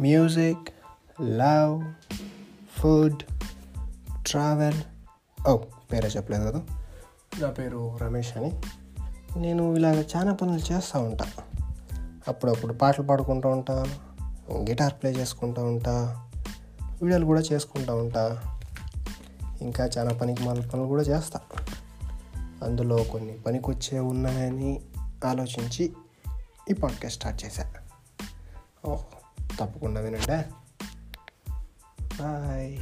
Music love food travel ఓ పేరే చెప్పలేదు కదా. నా పేరు రమేష్ అని. నేను ఇలాగ చాలా పనులు చేస్తూ ఉంటా. అప్పుడప్పుడు పాటలు పాడుకుంటూ ఉంటా గిటార్ ప్లే చేసుకుంటూ ఉంటా వీడియోలు కూడా చేసుకుంటూ ఉంటా. ఇంకా చాలా పనికి మాల పనులు కూడా చేస్తా. అందులో కొన్ని పనికొచ్చే ఉన్నాయని ఆలోచించి ఈ పాడ్కాస్ట్ స్టార్ట్ చేశా. ఓ తప్పకుండా వినండి. బాయ్